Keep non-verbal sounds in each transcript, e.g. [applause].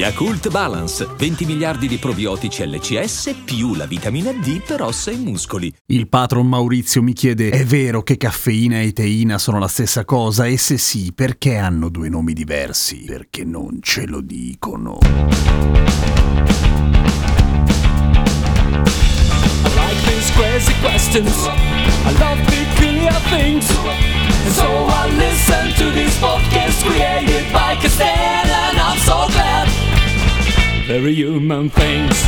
Yakult Balance, 20 miliardi di probiotici LCS più la vitamina D per ossa e muscoli. Il patron Maurizio mi chiede: è vero che caffeina e teina sono la stessa cosa? E se sì, perché hanno due nomi diversi? Perché non ce lo dicono. I like these crazy questions. I love peculiar things. And so Very human things.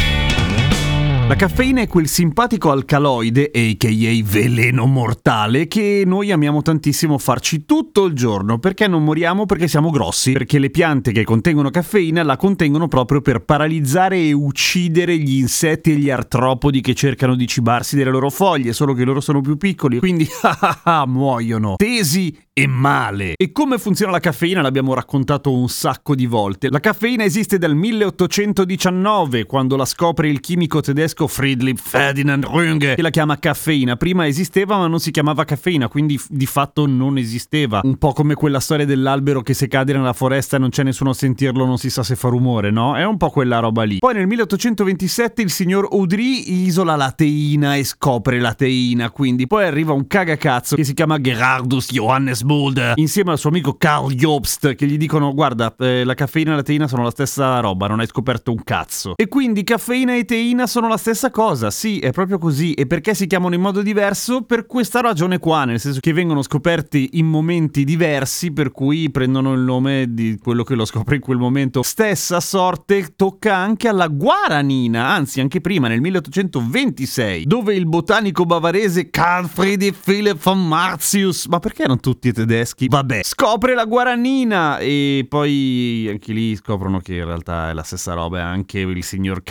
La caffeina è quel simpatico alcaloide, a.k.a. veleno mortale, che noi amiamo tantissimo farci tutto il giorno. Perché non moriamo? Perché siamo grossi. Perché le piante che contengono caffeina la contengono proprio per paralizzare e uccidere gli insetti e gli artropodi che cercano di cibarsi delle loro foglie, solo che loro sono più piccoli, quindi [laughs] muoiono. Tesi e male. E come funziona la caffeina l'abbiamo raccontato un sacco di volte. La caffeina esiste dal 1819, quando la scopre il chimico tedesco Friedrich Ferdinand Runge, che la chiama caffeina. Prima esisteva ma non si chiamava caffeina, quindi di fatto non esisteva. Un po' come quella storia dell'albero che se cade nella foresta e non c'è nessuno a sentirlo non si sa se fa rumore, no? È un po' quella roba lì. Poi nel 1827 il signor Audry isola la teina e scopre la teina, quindi poi arriva un cagacazzo che si chiama Gerardus Johannes Mulder insieme al suo amico Karl Jobst che gli dicono guarda eh, la caffeina e la teina sono la stessa roba, non hai scoperto un cazzo. E quindi caffeina e teina sono la stessa cosa, sì, è proprio così. E perché si chiamano in modo diverso? Per questa ragione qua, nel senso che vengono scoperti in momenti diversi, per cui prendono il nome di quello che lo scopre in quel momento. Stessa sorte tocca anche alla guaranina, anzi anche prima, nel 1826, dove il botanico bavarese Carl Friedrich Philipp von Martius, ma perché erano tutti tedeschi? Vabbè, scopre la guaranina e poi anche lì scoprono che in realtà è la stessa roba, anche il signor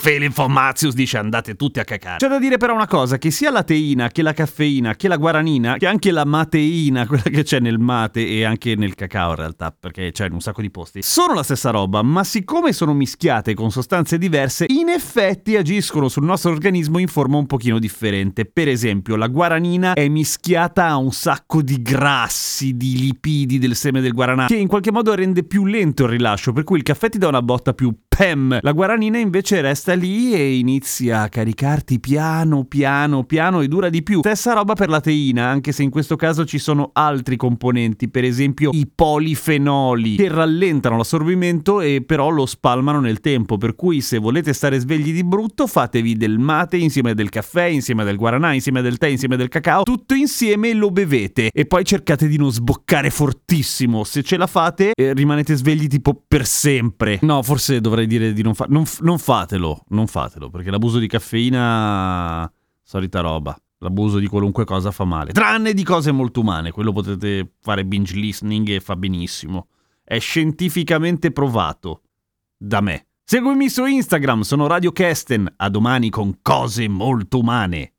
Philipp von Martius dice andate tutti a cacare. C'è da dire però una cosa, che sia la teina, che la caffeina, che la guaranina, che anche la mateina, [laughs] quella che c'è nel mate e anche nel cacao in realtà, perché c'è in un sacco di posti, sono la stessa roba, ma siccome sono mischiate con sostanze diverse, in effetti agiscono sul nostro organismo in forma un pochino differente. Per esempio, la guaranina è mischiata a un sacco di grassi, di lipidi del seme del guaranà, che in qualche modo rende più lento il rilascio, per cui il caffè ti dà una botta più pem. La guaranina invece resta lì e inizia a caricarti piano piano piano e dura di più. Stessa roba per la teina, anche se in questo caso ci sono altri componenti, per esempio i polifenoli, che rallentano l'assorbimento e però lo spalmano nel tempo, per cui se volete stare svegli di brutto fatevi del mate insieme del caffè, insieme del guaranà, insieme del tè, insieme del cacao, tutto insieme lo bevete e poi cercate di non sboccare fortissimo. Se ce la fate eh, rimanete svegli tipo per sempre. No, forse dovrei dire di non farlo. Non, non fatelo, non fatelo, perché l'abuso di caffeina, solita roba. L'abuso di qualunque cosa fa male, tranne di cose molto umane, quello potete fare binge listening e fa benissimo. È scientificamente provato. Da me. Seguimi su Instagram, sono Radio Kesten, a domani con cose molto umane.